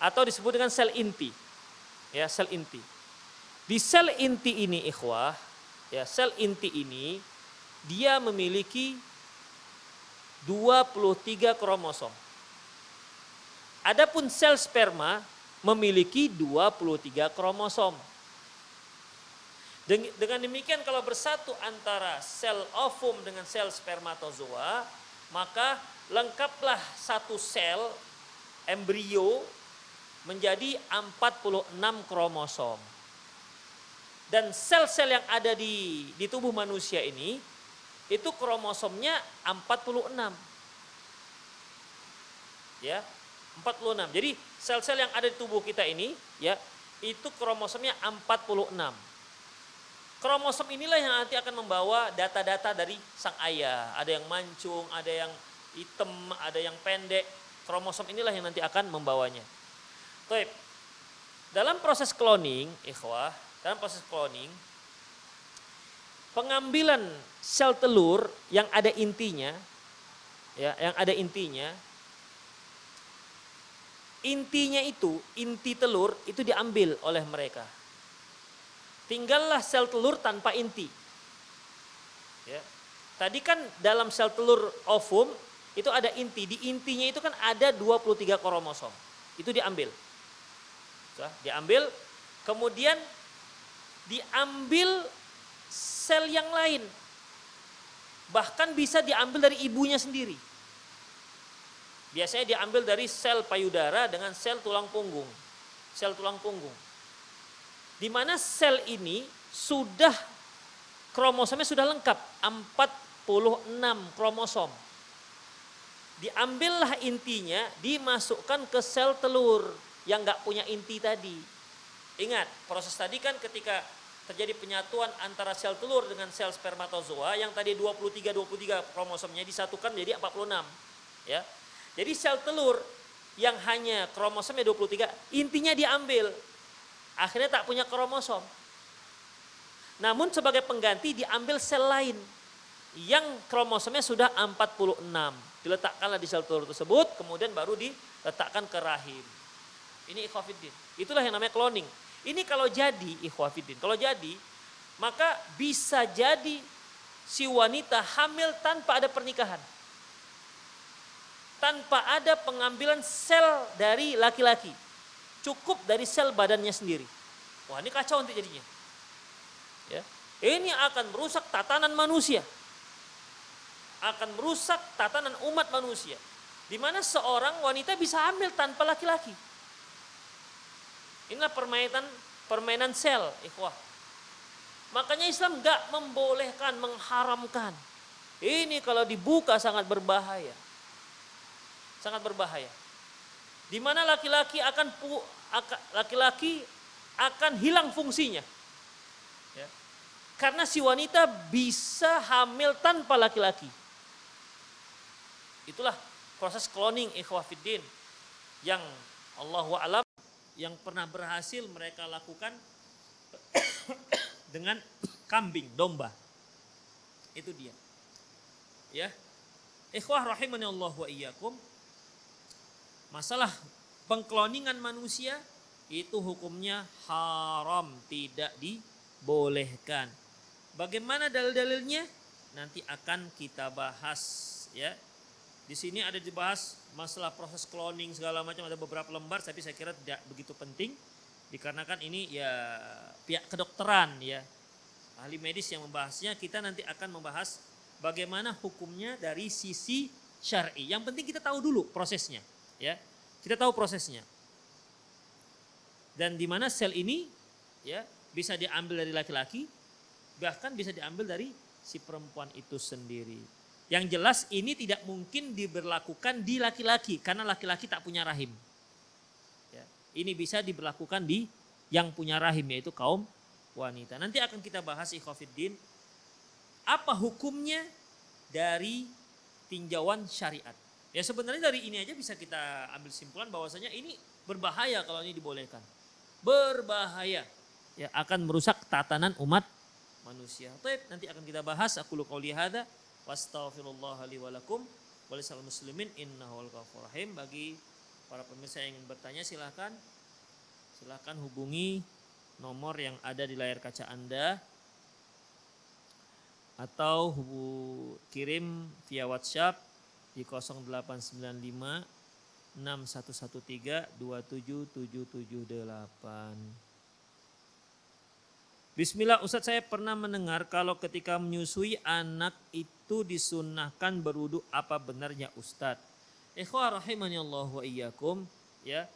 Atau disebut dengan sel inti. Ya, sel inti. Di sel inti ini ikhwah, ya, sel inti ini dia memiliki 23 kromosom. Adapun sel sperma memiliki 23 kromosom. Dengan demikian kalau bersatu antara sel ovum dengan sel spermatozoa, maka lengkaplah satu sel embrio menjadi 46 kromosom. Dan sel-sel yang ada di di tubuh manusia ini itu kromosomnya 46. Ya, 46. Jadi sel-sel yang ada di tubuh kita ini ya, itu kromosomnya 46. Kromosom inilah yang nanti akan membawa data-data dari sang ayah. Ada yang mancung, ada yang hitam, ada yang pendek. Kromosom inilah yang nanti akan membawanya. Baik. Dalam proses cloning, ikhwah, dalam proses cloning, pengambilan sel telur yang ada intinya, ya, yang ada intinya, intinya itu, inti telur itu diambil oleh mereka. Tinggallah sel telur tanpa inti. Ya. Tadi kan dalam sel telur ovum itu ada inti, di intinya itu kan ada 23 kromosom. Itu diambil. diambil, kemudian diambil sel yang lain. Bahkan bisa diambil dari ibunya sendiri. Biasanya diambil dari sel payudara dengan sel tulang punggung. Sel tulang punggung. Di mana sel ini sudah kromosomnya sudah lengkap, 46 kromosom. Diambillah intinya, dimasukkan ke sel telur yang nggak punya inti tadi. Ingat, proses tadi kan ketika terjadi penyatuan antara sel telur dengan sel spermatozoa yang tadi 23 23 kromosomnya disatukan jadi 46 ya. Jadi sel telur yang hanya kromosomnya 23 intinya diambil. Akhirnya tak punya kromosom. Namun sebagai pengganti diambil sel lain yang kromosomnya sudah 46. Diletakkanlah di sel telur tersebut kemudian baru diletakkan ke rahim. Ini ikhwafiddin. Itulah yang namanya cloning. Ini kalau jadi ikhwafidin, kalau jadi maka bisa jadi si wanita hamil tanpa ada pernikahan. Tanpa ada pengambilan sel dari laki-laki. Cukup dari sel badannya sendiri. Wah ini kacau nanti jadinya. Ya. Ini akan merusak tatanan manusia. Akan merusak tatanan umat manusia. Di mana seorang wanita bisa hamil tanpa laki-laki. Inilah permainan permainan sel, ikhwah. Makanya Islam nggak membolehkan, mengharamkan. Ini kalau dibuka sangat berbahaya. Sangat berbahaya. Di mana laki-laki akan laki-laki akan hilang fungsinya. Ya. Karena si wanita bisa hamil tanpa laki-laki. Itulah proses cloning ikhwafiddin yang Allah alam yang pernah berhasil mereka lakukan [COUGHS] dengan kambing, domba. Itu dia. Ya. Ikhwah rahimani Allah wa iyyakum. Masalah pengkloningan manusia itu hukumnya haram, tidak dibolehkan. Bagaimana dalil-dalilnya? Nanti akan kita bahas ya di sini ada dibahas masalah proses cloning segala macam ada beberapa lembar tapi saya kira tidak begitu penting dikarenakan ini ya pihak kedokteran ya ahli medis yang membahasnya kita nanti akan membahas bagaimana hukumnya dari sisi syar'i. Yang penting kita tahu dulu prosesnya ya. Kita tahu prosesnya. Dan di mana sel ini ya bisa diambil dari laki-laki Bahkan bisa diambil dari si perempuan itu sendiri. Yang jelas ini tidak mungkin diberlakukan di laki-laki karena laki-laki tak punya rahim. Ya, ini bisa diberlakukan di yang punya rahim yaitu kaum wanita. Nanti akan kita bahas ikhwafiddin apa hukumnya dari tinjauan syariat. Ya sebenarnya dari ini aja bisa kita ambil simpulan bahwasanya ini berbahaya kalau ini dibolehkan. Berbahaya. Ya akan merusak tatanan umat manusia. Baik, nanti akan kita bahas aku qauli hadza wastaghfirullah li wa lakum walisal muslimin innahu ghafurur rahim bagi para pemirsa yang ingin bertanya silahkan silahkan hubungi nomor yang ada di layar kaca Anda atau hubu, kirim via WhatsApp di 0895 6113 27778. Bismillah Ustadz saya pernah mendengar kalau ketika menyusui anak itu disunahkan berwudu apa benarnya Ustadz? Ikhwah rahimani Allah wa iyyakum ya.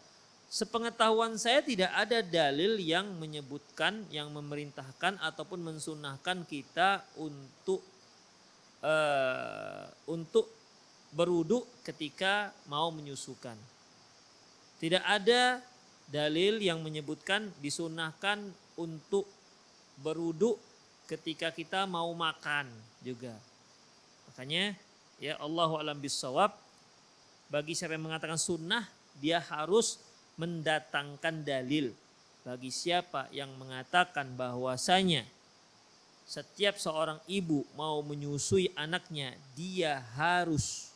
Sepengetahuan saya tidak ada dalil yang menyebutkan yang memerintahkan ataupun mensunahkan kita untuk uh, untuk berwudu ketika mau menyusukan. Tidak ada dalil yang menyebutkan disunahkan untuk berwudu ketika kita mau makan juga. Makanya ya Allahu alam bisawab bagi siapa yang mengatakan sunnah dia harus mendatangkan dalil. Bagi siapa yang mengatakan bahwasanya setiap seorang ibu mau menyusui anaknya dia harus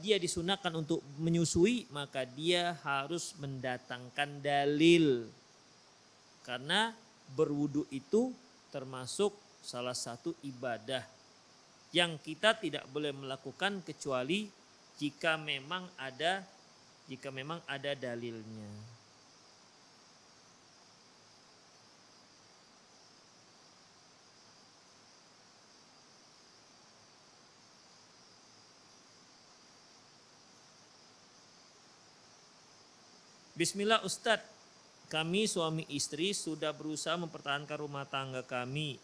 dia disunahkan untuk menyusui maka dia harus mendatangkan dalil karena berwudu itu termasuk salah satu ibadah yang kita tidak boleh melakukan kecuali jika memang ada jika memang ada dalilnya. Bismillah Ustadz, kami suami istri sudah berusaha mempertahankan rumah tangga kami.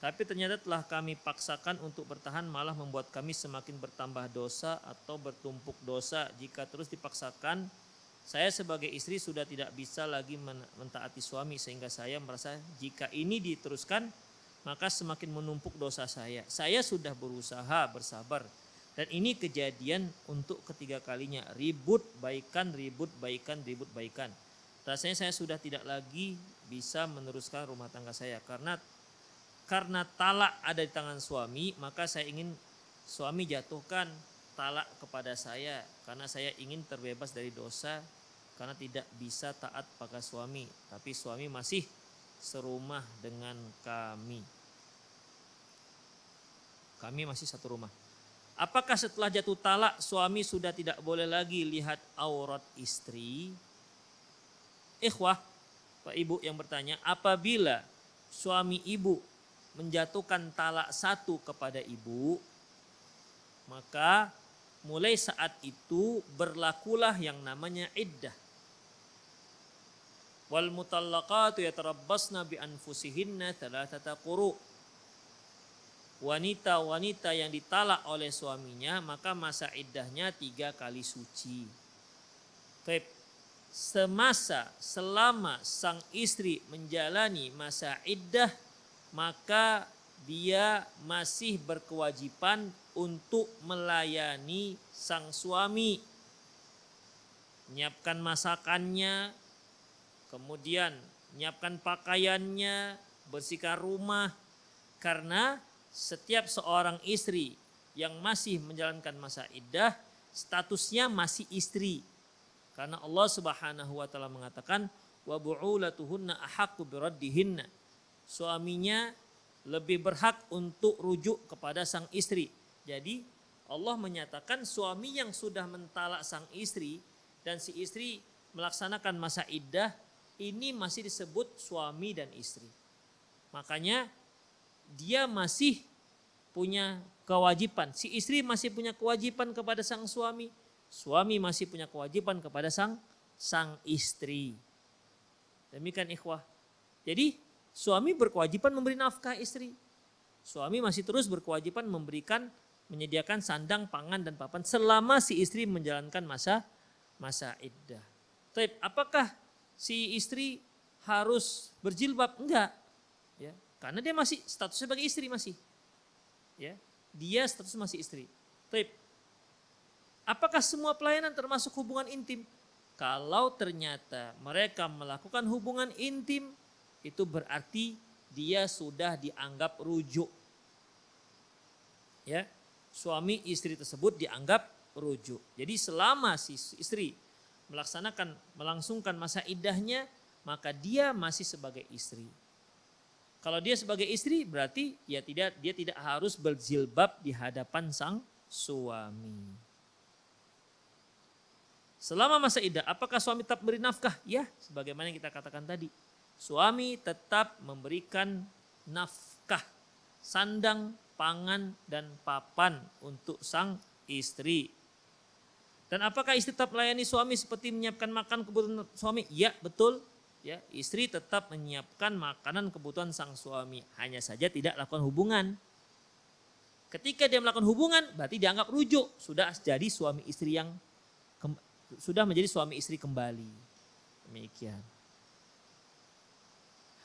Tapi ternyata telah kami paksakan untuk bertahan malah membuat kami semakin bertambah dosa atau bertumpuk dosa. Jika terus dipaksakan, saya sebagai istri sudah tidak bisa lagi mentaati suami sehingga saya merasa jika ini diteruskan maka semakin menumpuk dosa saya. Saya sudah berusaha bersabar dan ini kejadian untuk ketiga kalinya. Ribut baikan ribut baikan ribut baikan. Rasanya saya sudah tidak lagi bisa meneruskan rumah tangga saya. Karena karena talak ada di tangan suami maka saya ingin suami jatuhkan talak kepada saya. Karena saya ingin terbebas dari dosa karena tidak bisa taat pada suami. Tapi suami masih serumah dengan kami. Kami masih satu rumah apakah setelah jatuh talak suami sudah tidak boleh lagi lihat aurat istri Ikhwah, Pak Ibu yang bertanya, apabila suami ibu menjatuhkan talak satu kepada ibu, maka mulai saat itu berlakulah yang namanya iddah. Wal mutallaqatu yatarabbasna bi anfusihinna thalathata quru. Wanita-wanita yang ditalak oleh suaminya maka masa iddahnya tiga kali suci. Baik, semasa selama sang istri menjalani masa iddah maka dia masih berkewajiban untuk melayani sang suami menyiapkan masakannya kemudian menyiapkan pakaiannya bersihkan rumah karena setiap seorang istri yang masih menjalankan masa iddah statusnya masih istri karena Allah Subhanahu wa taala mengatakan wa bu'ulatuhunna ahaqqu biraddihinna. Suaminya lebih berhak untuk rujuk kepada sang istri. Jadi Allah menyatakan suami yang sudah mentalak sang istri dan si istri melaksanakan masa iddah ini masih disebut suami dan istri. Makanya dia masih punya kewajiban. Si istri masih punya kewajiban kepada sang suami suami masih punya kewajiban kepada sang sang istri. Demikian ikhwah. Jadi suami berkewajiban memberi nafkah istri. Suami masih terus berkewajiban memberikan menyediakan sandang, pangan dan papan selama si istri menjalankan masa masa iddah. Tapi apakah si istri harus berjilbab? Enggak. Ya, karena dia masih statusnya sebagai istri masih. Ya, dia status masih istri. Tapi apakah semua pelayanan termasuk hubungan intim? Kalau ternyata mereka melakukan hubungan intim, itu berarti dia sudah dianggap rujuk. Ya, suami istri tersebut dianggap rujuk. Jadi selama si istri melaksanakan melangsungkan masa idahnya, maka dia masih sebagai istri. Kalau dia sebagai istri berarti ya tidak dia tidak harus berjilbab di hadapan sang suami. Selama masa idah, apakah suami tetap beri nafkah? Ya, sebagaimana yang kita katakan tadi. Suami tetap memberikan nafkah, sandang, pangan, dan papan untuk sang istri. Dan apakah istri tetap melayani suami seperti menyiapkan makan kebutuhan suami? Ya, betul. Ya, istri tetap menyiapkan makanan kebutuhan sang suami. Hanya saja tidak lakukan hubungan. Ketika dia melakukan hubungan, berarti dianggap rujuk. Sudah jadi suami istri yang sudah menjadi suami istri kembali. Demikian.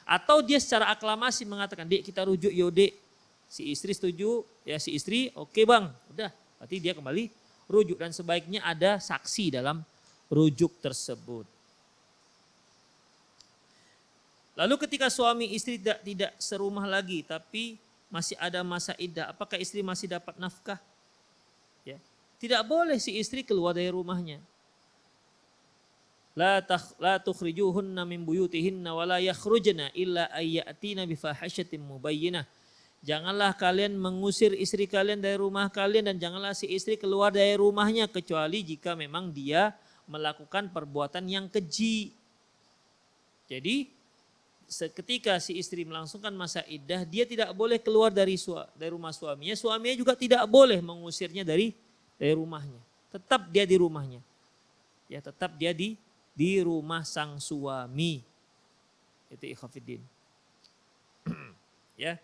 Atau dia secara aklamasi mengatakan, dek kita rujuk yode. Si istri setuju, ya si istri oke okay bang. Udah, berarti dia kembali rujuk. Dan sebaiknya ada saksi dalam rujuk tersebut. Lalu ketika suami istri tidak, tidak serumah lagi, tapi masih ada masa iddah, apakah istri masih dapat nafkah? Ya. Tidak boleh si istri keluar dari rumahnya la takh la tukhrijuhunna min buyutihinna wa la yakhrujna illa ayyatina bi mubayyinah. Janganlah kalian mengusir istri kalian dari rumah kalian dan janganlah si istri keluar dari rumahnya kecuali jika memang dia melakukan perbuatan yang keji. Jadi seketika si istri melangsungkan masa iddah, dia tidak boleh keluar dari dari rumah suaminya, suaminya juga tidak boleh mengusirnya dari dari rumahnya. Tetap dia di rumahnya. Ya, tetap dia di di rumah sang suami. Itu ikhwafiddin. [CLEARS THROAT] ya.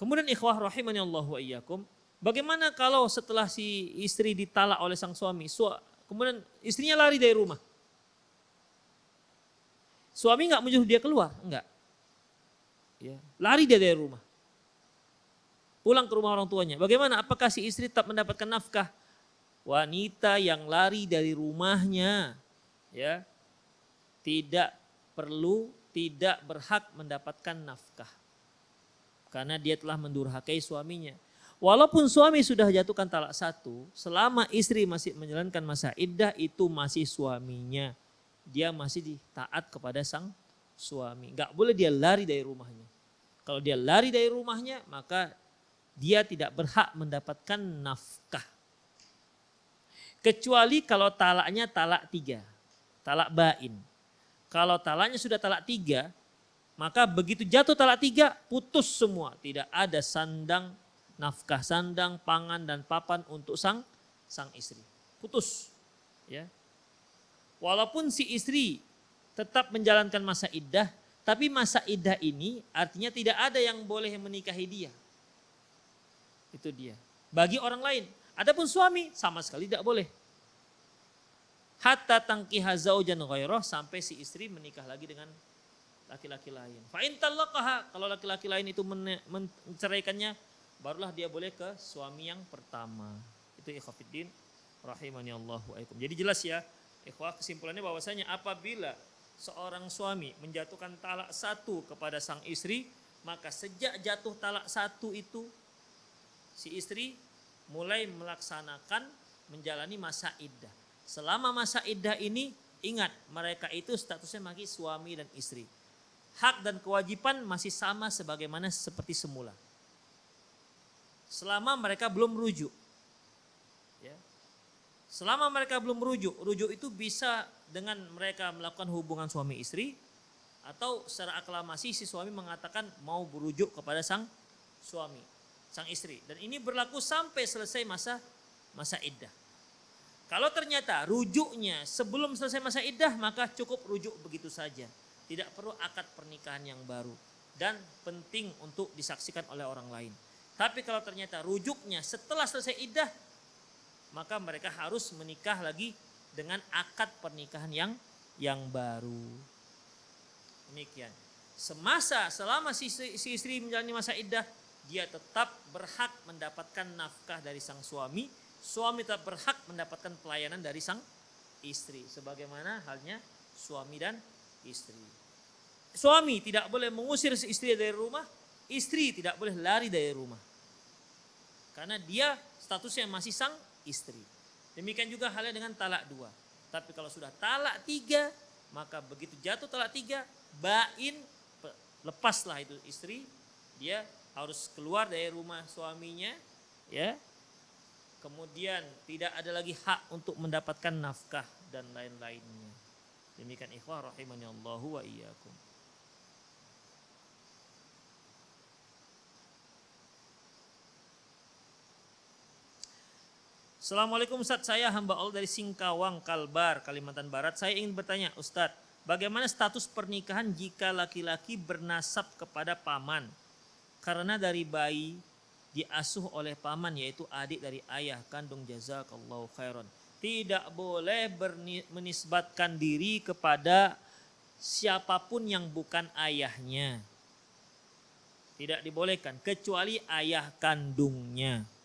Kemudian ikhwah rahimani Allah wa iyyakum. Bagaimana kalau setelah si istri ditalak oleh sang suami, kemudian istrinya lari dari rumah? Suami nggak menyuruh dia keluar, enggak. Ya, lari dia dari rumah. Pulang ke rumah orang tuanya. Bagaimana? Apakah si istri tetap mendapatkan nafkah? wanita yang lari dari rumahnya ya tidak perlu tidak berhak mendapatkan nafkah karena dia telah mendurhakai suaminya. Walaupun suami sudah jatuhkan talak satu, selama istri masih menjalankan masa iddah itu masih suaminya. Dia masih taat kepada sang suami. Gak boleh dia lari dari rumahnya. Kalau dia lari dari rumahnya maka dia tidak berhak mendapatkan nafkah. Kecuali kalau talaknya talak tiga. Talak bain. Kalau talaknya sudah talak tiga, maka begitu jatuh talak tiga, putus semua. Tidak ada sandang, nafkah sandang, pangan dan papan untuk sang sang istri. Putus. Ya. Walaupun si istri tetap menjalankan masa iddah, tapi masa iddah ini artinya tidak ada yang boleh menikahi dia. Itu dia. Bagi orang lain. Adapun suami sama sekali tidak boleh. Hatta tangkiha zaujan ghairah sampai si istri menikah lagi dengan laki-laki lain. Fa in kalau laki-laki lain itu menceraikannya barulah dia boleh ke suami yang pertama. Itu ikhwafiddin rahimani Allah wa Jadi jelas ya, ikhwah kesimpulannya bahwasanya apabila seorang suami menjatuhkan talak satu kepada sang istri, maka sejak jatuh talak satu itu si istri mulai melaksanakan menjalani masa iddah. Selama masa iddah ini ingat mereka itu statusnya masih suami dan istri. Hak dan kewajiban masih sama sebagaimana seperti semula. Selama mereka belum rujuk. Selama mereka belum rujuk, rujuk itu bisa dengan mereka melakukan hubungan suami istri atau secara aklamasi si suami mengatakan mau berujuk kepada sang suami sang istri dan ini berlaku sampai selesai masa masa iddah. Kalau ternyata rujuknya sebelum selesai masa iddah maka cukup rujuk begitu saja. tidak perlu akad pernikahan yang baru dan penting untuk disaksikan oleh orang lain. Tapi kalau ternyata rujuknya setelah selesai iddah, maka mereka harus menikah lagi dengan akad pernikahan yang yang baru. Demikian. Semasa selama si, si istri menjalani masa iddah, dia tetap berhak mendapatkan nafkah dari sang suami, suami tetap berhak mendapatkan pelayanan dari sang istri sebagaimana halnya suami dan istri. Suami tidak boleh mengusir istri dari rumah, istri tidak boleh lari dari rumah. Karena dia statusnya masih sang istri. Demikian juga halnya dengan talak dua. Tapi kalau sudah talak tiga, maka begitu jatuh talak tiga, bain lepaslah itu istri, dia harus keluar dari rumah suaminya, ya. Kemudian tidak ada lagi hak untuk mendapatkan nafkah dan lain-lainnya. Demikian ikhwah rahimani Allahu wa iyyakum. Assalamualaikum Ustaz, saya hamba Allah dari Singkawang, Kalbar, Kalimantan Barat. Saya ingin bertanya Ustadz, bagaimana status pernikahan jika laki-laki bernasab kepada paman? Karena dari bayi diasuh oleh paman yaitu adik dari ayah kandung jazakallahu khairan. Tidak boleh menisbatkan diri kepada siapa pun yang bukan ayahnya. Tidak dibolehkan kecuali ayah kandungnya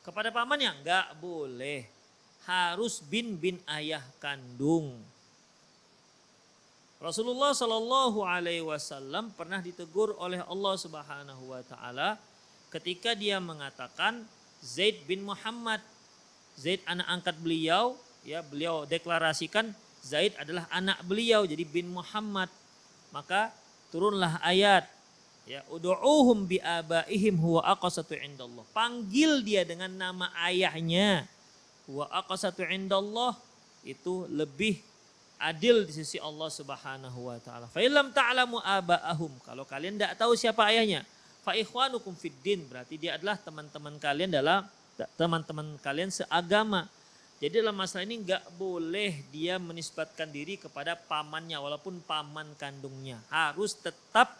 kepada pamannya nggak boleh. Harus bin bin ayah kandung. Rasulullah Shallallahu Alaihi Wasallam pernah ditegur oleh Allah Subhanahu Wa Taala ketika dia mengatakan Zaid bin Muhammad, Zaid anak angkat beliau, ya beliau deklarasikan Zaid adalah anak beliau jadi bin Muhammad. Maka turunlah ayat Ya, ud'uuhum bi abaihim huwa aqsatu indallah. Panggil dia dengan nama ayahnya. Huwa aqsatu indallah itu lebih adil di sisi Allah Subhanahu wa taala. Fa illam ta'lamu abaahum. Kalau kalian tidak tahu siapa ayahnya, fa ikhwanukum fid din. Berarti dia adalah teman-teman kalian dalam teman-teman kalian seagama. Jadi dalam masalah ini nggak boleh dia menisbatkan diri kepada pamannya walaupun paman kandungnya. Harus tetap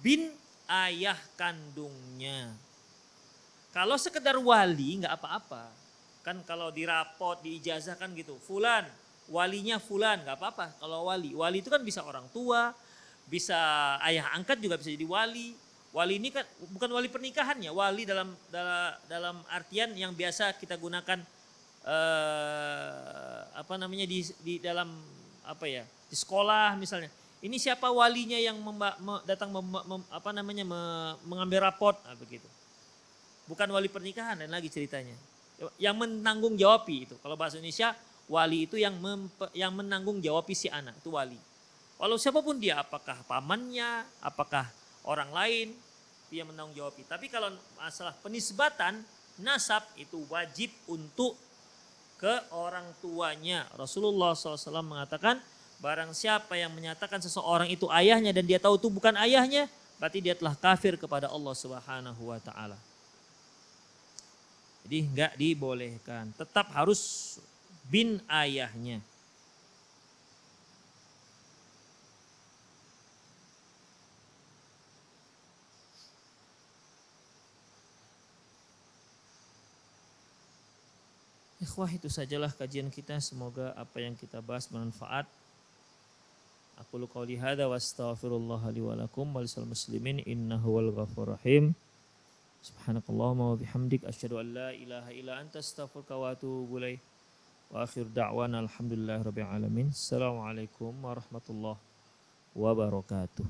bin ayah kandungnya. Kalau sekedar wali nggak apa-apa. Kan kalau di rapot, di ijazah kan gitu. Fulan, walinya fulan nggak apa-apa. Kalau wali, wali itu kan bisa orang tua, bisa ayah angkat juga bisa jadi wali. Wali ini kan bukan wali pernikahannya, wali dalam dalam, dalam artian yang biasa kita gunakan eh, apa namanya di di dalam apa ya di sekolah misalnya ini siapa walinya yang memba, me, datang mem, mem, apa namanya me, mengambil rapot? Nah, begitu. Bukan wali pernikahan dan lagi ceritanya. Yang menanggung jawabi itu. Kalau bahasa Indonesia wali itu yang mem, yang menanggung jawabi si anak itu wali. Walau siapa pun dia apakah pamannya apakah orang lain dia menanggung jawabi. Tapi kalau masalah penisbatan nasab itu wajib untuk ke orang tuanya. Rasulullah SAW mengatakan Barang siapa yang menyatakan seseorang itu ayahnya dan dia tahu itu bukan ayahnya, berarti dia telah kafir kepada Allah Subhanahu wa taala. Jadi enggak dibolehkan, tetap harus bin ayahnya. Ikhwah itu sajalah kajian kita. Semoga apa yang kita bahas bermanfaat Aku lu qauli hadza wa astaghfirullah li wa lakum wa lisal muslimin innahu wal ghafur rahim. Subhanakallahumma wa bihamdik asyhadu an la ilaha illa anta astaghfiruka wa atubu ilaik. Wa akhir da'wana alhamdulillahi rabbil alamin. Assalamualaikum warahmatullahi wabarakatuh.